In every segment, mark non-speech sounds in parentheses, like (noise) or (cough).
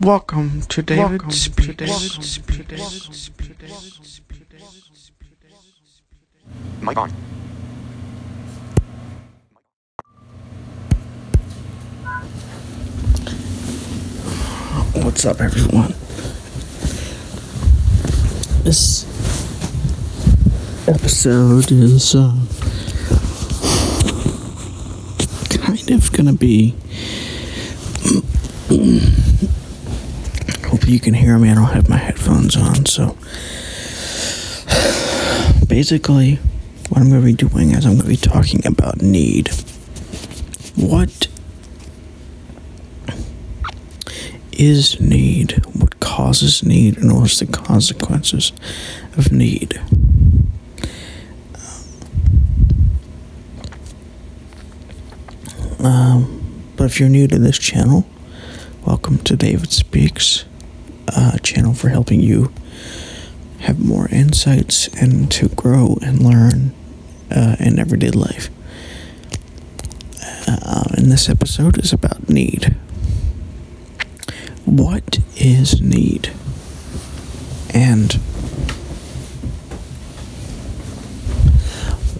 Welcome to David Welcome Speaks. On. What's up, everyone? This episode is uh, kind of gonna be You can hear me. I don't have my headphones on, so basically, what I'm going to be doing is I'm going to be talking about need. What is need? What causes need? And what's the consequences of need? Um, but if you're new to this channel, welcome to David Speaks uh, channel for helping you have more insights and to grow and learn uh, in everyday life. Uh, and this episode is about need. What is need? And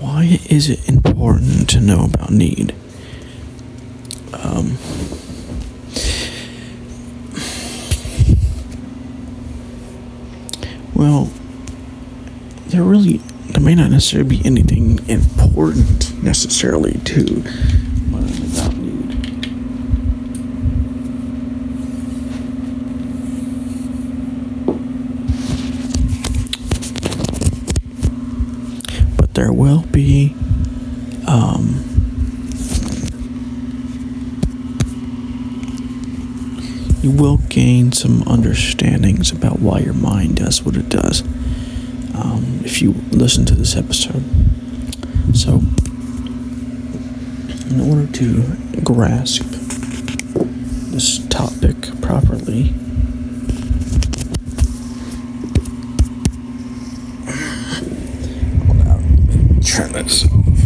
why is it important to know about need? Um, Well, there really there may not necessarily be anything important necessarily to learn about need. But there will be um, you will gain some understandings about why your mind does what it does um, if you listen to this episode. So, in order to grasp this topic properly, turn this off.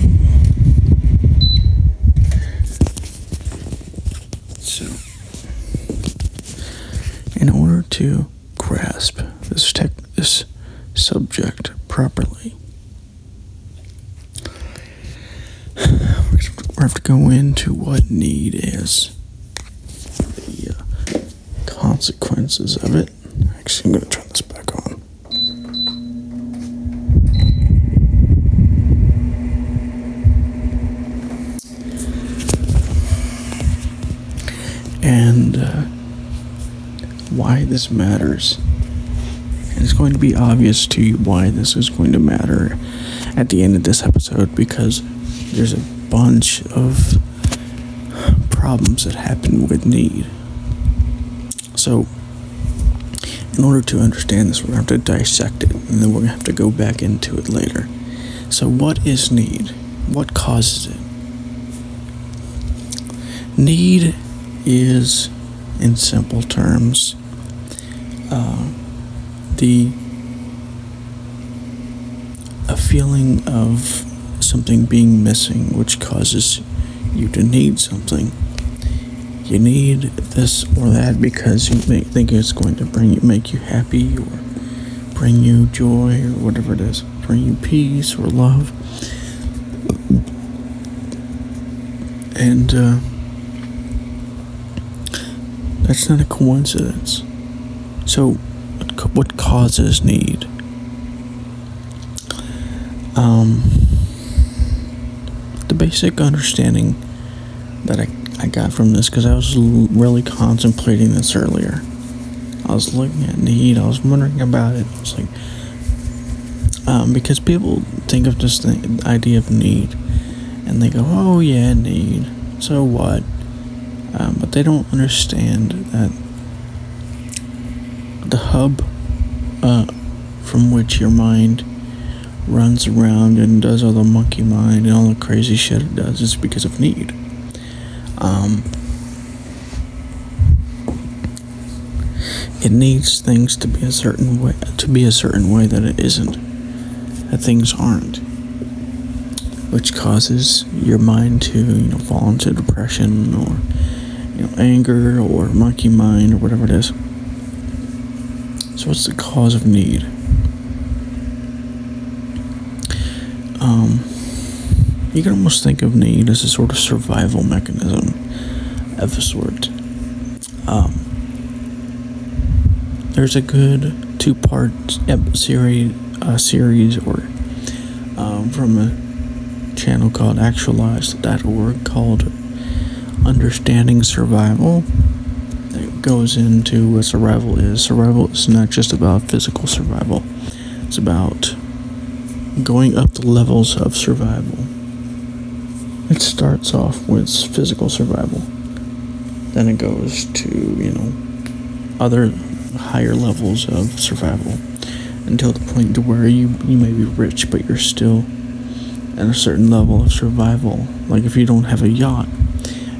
to grasp this tech, this subject properly. We have to go into what need is, the uh, of it. Actually, I'm going to turn this back on. And uh, why this matters. And it's going to be obvious to you why this is going to matter at the end of this episode because there's a bunch of problems that happen with need. So, in order to understand this, we're going to have to dissect it and then we're going to have to go back into it later. So, what is need? What causes it? Need is, in simple terms, uh, the a feeling of something being missing, which causes you to need something. You need this or that because you may think it's going to bring you, make you happy, or bring you joy, or whatever it is, bring you peace or love. And uh, that's not a coincidence. So, what causes need? Um, the basic understanding that I, I got from this, because I was really contemplating this earlier. I was looking at need, I was wondering about it. It's like, um, because people think of this the idea of need and they go, oh, yeah, need. So what? Um, but they don't understand that the hub uh, from which your mind runs around and does all the monkey mind and all the crazy shit it does is because of need. Um, it needs things to be a certain way to be a certain way that it isn't that things aren't which causes your mind to you know fall into depression or you know, anger or monkey mind or whatever it is. So, what's the cause of need? Um, you can almost think of need as a sort of survival mechanism of a sort. Um, there's a good two part series, uh, series or um, from a channel called actualized.org called Understanding Survival. It goes into what survival is. Survival is not just about physical survival, it's about going up the levels of survival. It starts off with physical survival, then it goes to, you know, other higher levels of survival until the point to where you, you may be rich, but you're still at a certain level of survival. Like if you don't have a yacht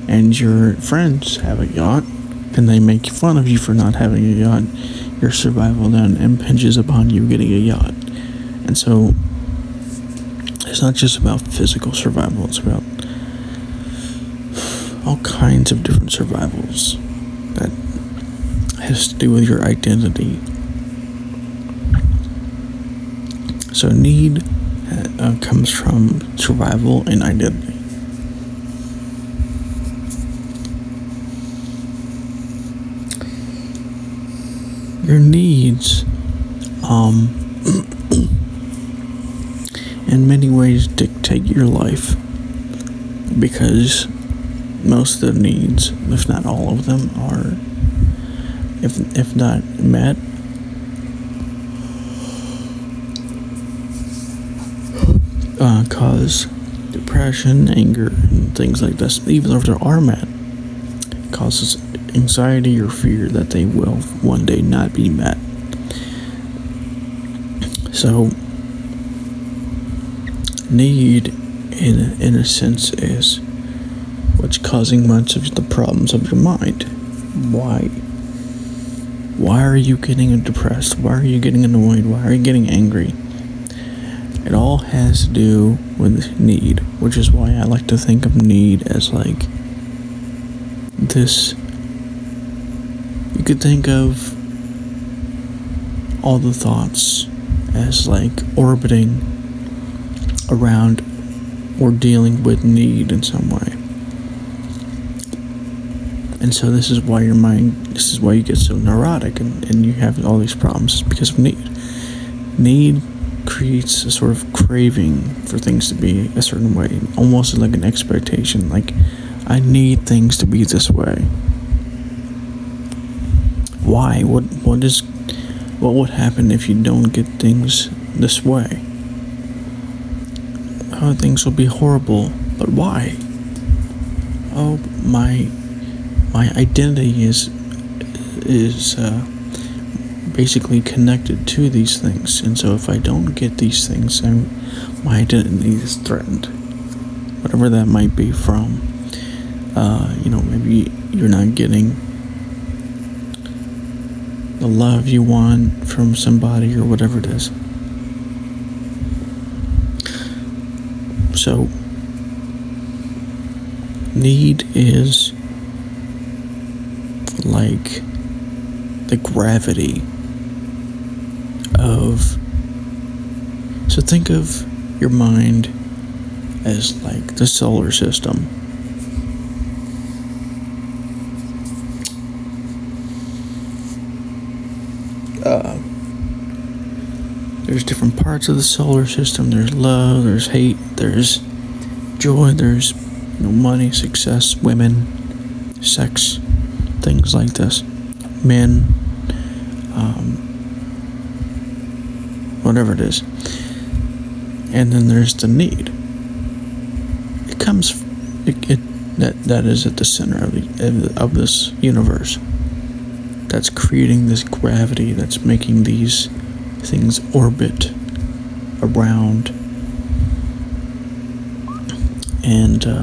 and your friends have a yacht and they make fun of you for not having a yacht, your survival then impinges upon you getting a yacht. And so it's not just about physical survival, it's about all kinds of different survivals that has to do with your identity. So, need uh, comes from survival and identity. Your needs, um, (clears throat) in many ways dictate your life because most of the needs, if not all of them, are, if, if not met, uh, cause depression, anger, and things like this. Even if there are met, causes anxiety or fear that they will one day not be met. So, need, in in a sense, is what's causing much of the problems of your mind. Why? Why are you getting depressed? Why are you getting annoyed? Why are you getting angry? It all has to do with need, which is why I like to think of need as like this. You could think of all the thoughts as like orbiting around or dealing with need in some way. And so this is why your mind, this is why you get so neurotic and, and you have all these problems because of need. Need creates a sort of craving for things to be a certain way, almost like an expectation. Like, I need things to be this way. Why? What? What is? What would happen if you don't get things this way? Oh, things will be horrible. But why? Oh, my my identity is is uh, basically connected to these things, and so if I don't get these things, I'm, my identity is threatened. Whatever that might be from, uh, you know, maybe you're not getting the love you want from somebody or whatever it is. So, need is like the gravity of. So, think of your mind as like the solar system. Uh, there's different parts of the solar system. There's love, there's hate, there's joy, there's you know, money, success, women, sex, things like this. Men, um, whatever it is. And then there's the need. It comes, it, it that that is at the center of the of this universe. That's creating this gravity. That's making these things orbit around, and uh,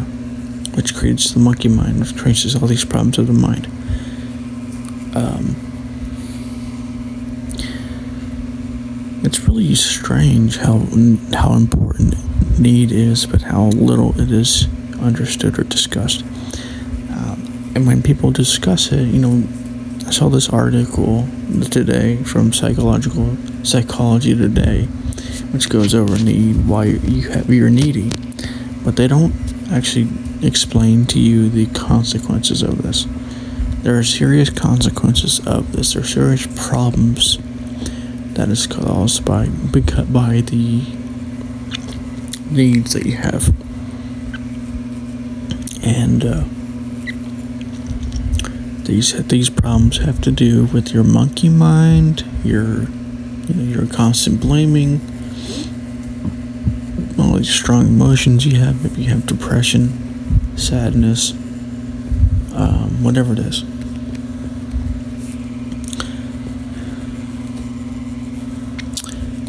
which creates the monkey mind, which creates all these problems of the mind. Um, it's really strange how how important need is, but how little it is understood or discussed. Um, and when people discuss it, you know, I saw this article today from Psychological Psychology Today, which goes over need why you have you're needy, but they don't actually explain to you the consequences of this. There are serious consequences of this. There are serious problems that is caused by by the needs that you have, and uh, these these problems have to do with your monkey mind, your you know, your constant blaming, all these strong emotions you have. If you have depression, sadness, um, whatever it is.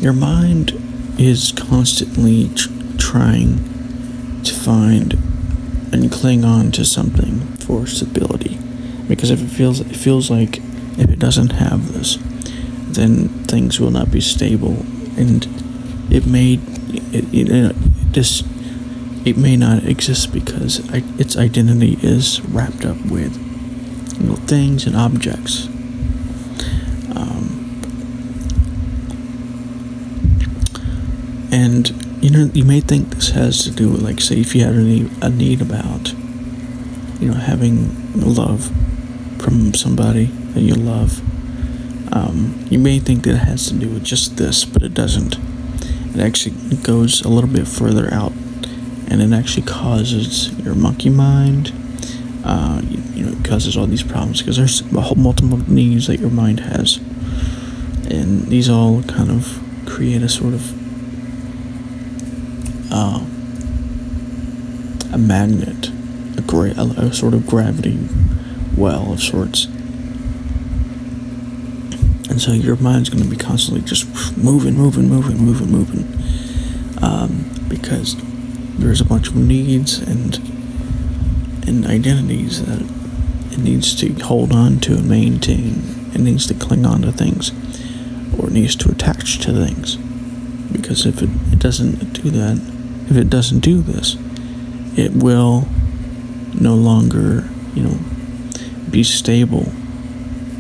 Your mind is constantly tr- trying to find and cling on to something for stability. Because if it feels it feels like if it doesn't have this then things will not be stable. And it may it, it, it may not exist because its identity is wrapped up with you know, things and objects um, and you know you may think this has to do with like say if you had a need, a need about you know having love from somebody that you love. Um, you may think that it has to do with just this, but it doesn't. It actually goes a little bit further out, and it actually causes your monkey mind. Uh, you, you know, it causes all these problems because there's a whole multiple needs that your mind has, and these all kind of create a sort of uh, a magnet, a, a sort of gravity well of sorts. And so your mind's going to be constantly just moving, moving, moving, moving, moving. Um, because there's a bunch of needs and and identities that it needs to hold on to and maintain. It needs to cling on to things or it needs to attach to things. Because if it, it doesn't do that, if it doesn't do this, it will no longer, you know, be stable,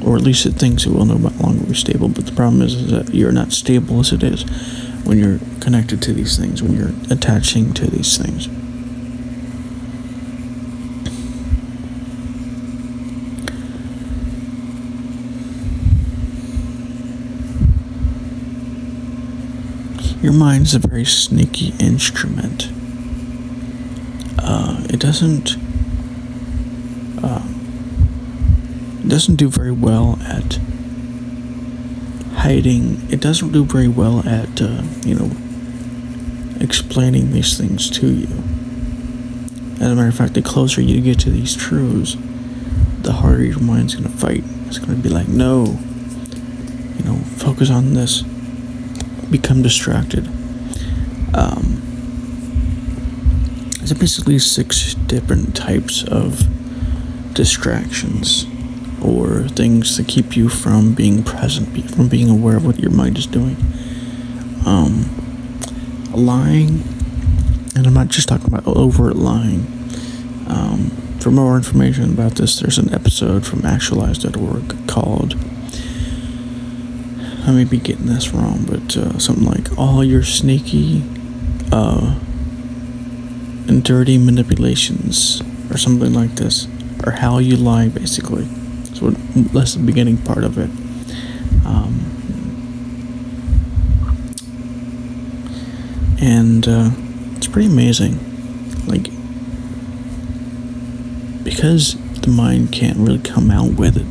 or at least it thinks it will no longer be stable. But the problem is, is that you're not stable as it is when you're connected to these things, when you're attaching to these things. Your mind is a very sneaky instrument. Uh, it doesn't doesn't do very well at hiding. It doesn't do very well at, uh, you know, explaining these things to you. As a matter of fact, the closer you get to these truths, the harder your mind's to fight. It's to be like, no, you know, focus on this, become distracted. Um, there's basically six different types of distractions or things that keep you from being present, from being aware of what your mind is doing. Um, lying, and I'm not just talking about overt lying. Um, for more information about this, there's an episode from actualized.org called, I may be getting this wrong, but uh, something like all your sneaky uh, and dirty manipulations, or something like this, or how you lie, basically. So that's the beginning part of it. Um, and uh, it's pretty amazing. Like, because the mind can't really come out with it,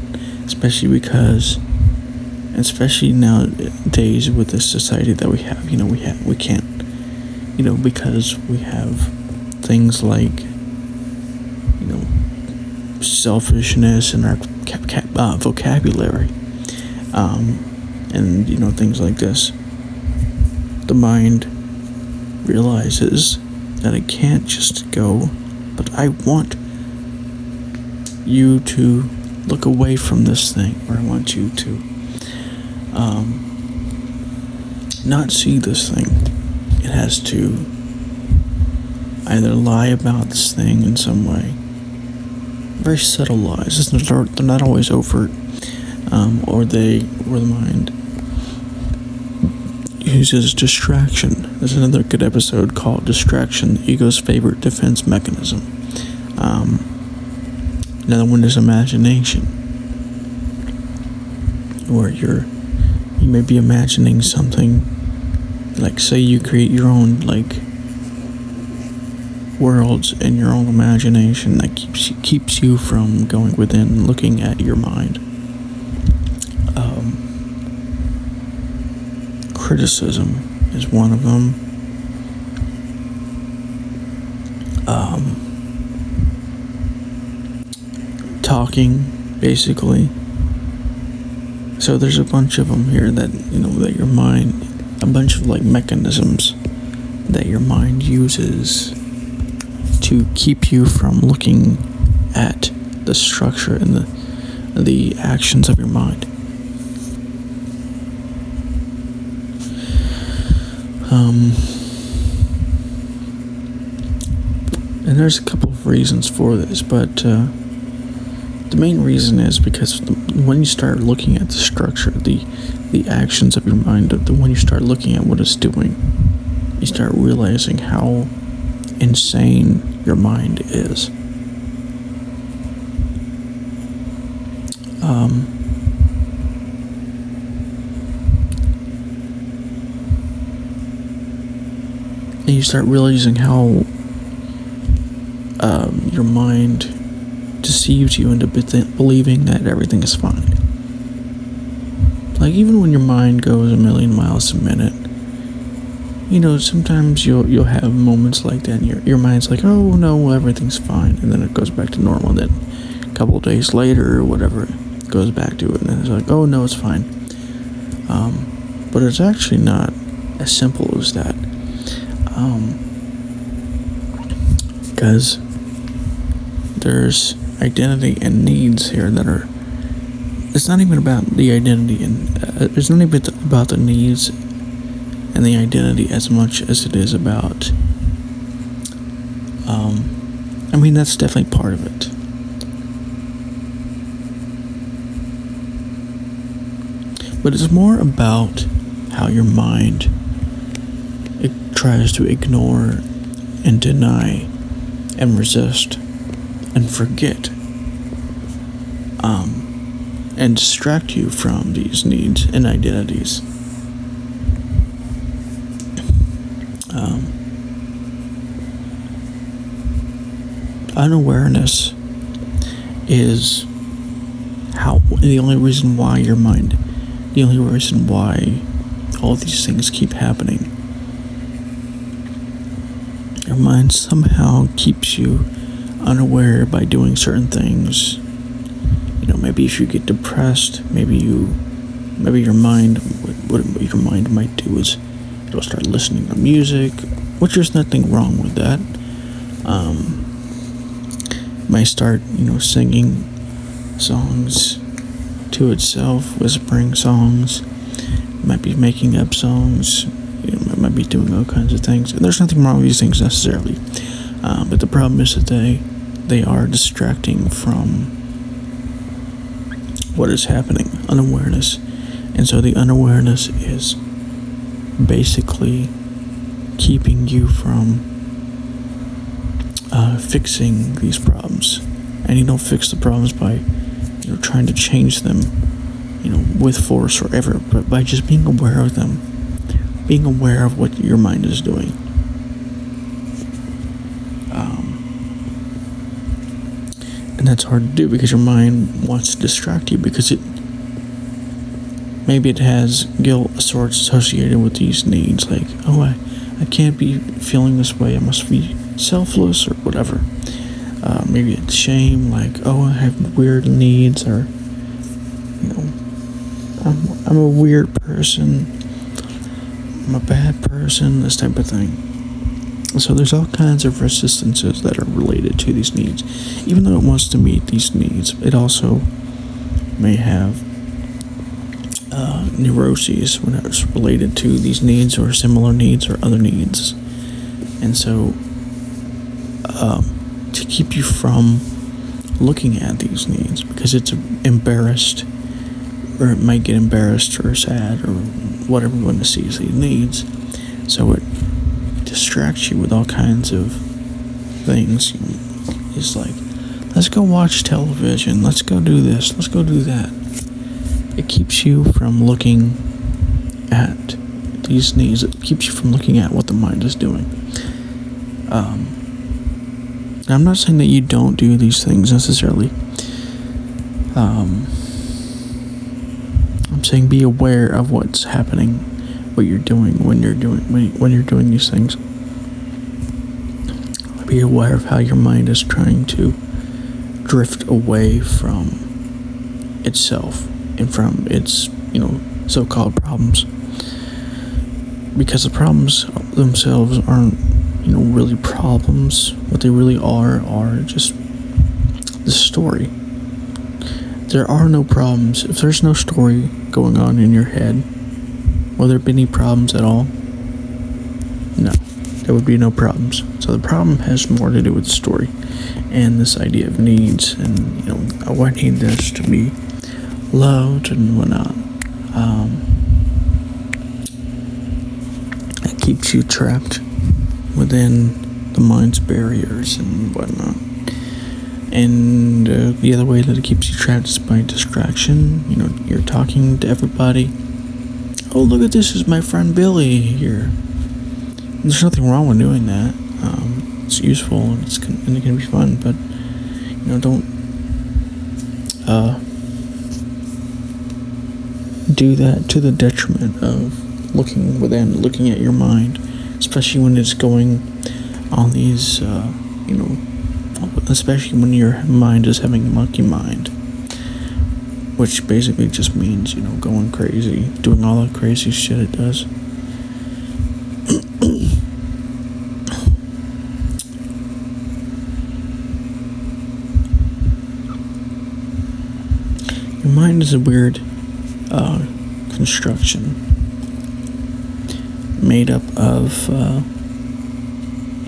especially because, especially nowadays with the society that we have, you know, we have we can't, you know, because we have things like, you know, selfishness and our uh, vocabulary, um, and you know things like this. The mind realizes that it can't just go, but I want you to look away from this thing, or I want you to um, not see this thing. It has to either lie about this thing in some way very subtle lies. They're, they're not always overt, um, or they or the mind uses distraction. There's another good episode called "Distraction: Ego's Favorite Defense Mechanism." Um, another one is imagination, where you're you may be imagining something, like say you create your own like worlds in your own imagination that keeps keeps you from going within, looking at your mind. Um, criticism is one of them. Um, talking, basically. So there's a bunch of them here that you know that your mind, a bunch of like mechanisms that your mind uses to keep you from looking at the structure and the the actions of your mind. Um, and there's a couple of reasons for this, but uh, the main reason is because when you start looking at the structure, the the actions of your mind, the, when you start looking at what it's doing, you start realizing how insane your mind is. Um, and you start realizing how um, your mind deceives you into believing that everything is fine. Like, even when your mind goes a million miles a minute, you know, sometimes you'll you'll have moments like that, and your your mind's like, oh no, everything's fine, and then it goes back to normal. And then a couple days later, or whatever, it goes back to it, and it's like, oh no, it's fine. Um, but it's actually not as simple as that, because um, there's identity and needs here that are. It's not even about the identity, and uh, it's not even about the needs and the identity as much as it is about. Um, I mean, that's definitely part of it. But it's more about how your mind it tries to ignore and deny and resist and forget um, and distract you from these needs and identities. um, unawareness is how the only reason why your mind, the only reason why all these things keep happening. Your mind somehow keeps you unaware by doing certain things. You know, maybe if you get depressed, maybe you, maybe your mind, what, what your mind might do is You'll start listening to music, which there's nothing wrong with that. Um, might start, you know, singing songs to itself, whispering songs. Might be making up songs. You know, might be doing all kinds of things. And there's nothing wrong with these things necessarily. Um, but the problem is that they they are distracting from what is happening, unawareness. And so the unawareness is basically keeping you from uh, fixing these problems. And you don't fix the problems by you know trying to change them, you know, with force or ever, but by just being aware of them, being aware of what your mind is doing. Um, and that's hard to do because your mind wants to distract you because it maybe it has guilt sorts associated with these needs like oh i, I can't be feeling this way. I must be selfless or whatever. Uh, maybe it's shame like oh i have weird needs or you know i'm, I'm a weird person. I'm a bad person this type of thing so there's all kinds of resistances that are related to these needs even though it wants to meet these needs it also may have uh, neuroses when it's related to these needs or similar needs or other needs. And so, um, to keep you from looking at these needs because it's embarrassed or it might get embarrassed or sad or whatever when it sees these needs. So it distracts you with all kinds of things. It's like, let's go watch television, let's go do this, let's go do that. It keeps you from looking at these needs, it keeps you from looking at what the mind is doing. Um, I'm not saying that you don't do these things necessarily. Um, I'm saying be aware of what's happening, what you're doing when you're doing when, when you're doing these things. Be aware of how your mind is trying to drift away from itself and from its, you know, so-called problems. Because the problems themselves aren't, you know, really problems. What they really are are just the story. There are no problems. If there's no story going on in your head, will there be any problems at all? No, there would be no problems. So the problem has more to do with story and this idea of needs and, you know, I need this to be loved and whatnot. Um, it keeps you trapped within the mind's barriers and whatnot. And uh, the other way that it keeps you trapped is by distraction. You know, you're talking to everybody. Oh, look at this! Is my friend Billy here? There's nothing wrong with doing that. Um, it's useful and it's and it can be fun, but you know, don't uh, do that to the detriment of looking within, looking at your mind, especially when it's going on these, uh, you know especially when your mind is having a monkey mind, which basically just means, you know, going crazy, doing all the crazy shit it does. Is a weird uh, construction made up of uh,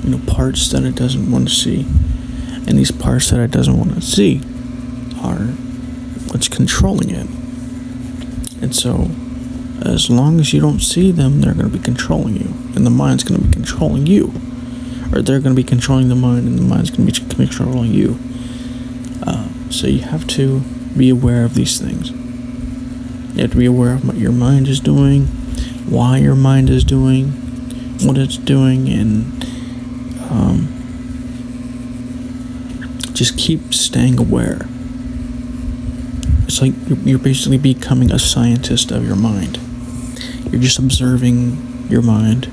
you know parts that it doesn't want to see and these parts that it doesn't want to see are what's controlling it. And so, as long as you don't see them, they're going to be controlling you, and the mind's going to be controlling you, or they're going to be controlling the mind, and the mind's going to be controlling you. Uh, so you have to be aware of these things. You have to be aware of what your mind is doing, why your mind is doing, what it's doing, and um, just keep staying aware. It's like you're basically becoming a scientist of your mind. You're just observing your mind.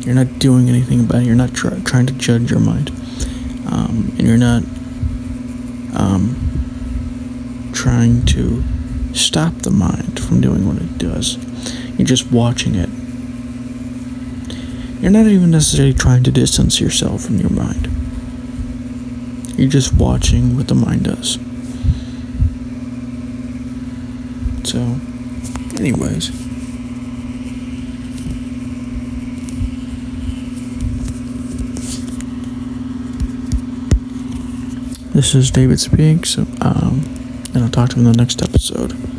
You're not doing anything about it. You're not try- trying to judge your mind. Um, and you're not um, trying to stop the mind from doing what it does. You're just watching it. You're not even necessarily trying to distance yourself from your mind. You're just watching what the mind does. So, anyways. This is David Speaks, um, and I'll talk to you in the next episode.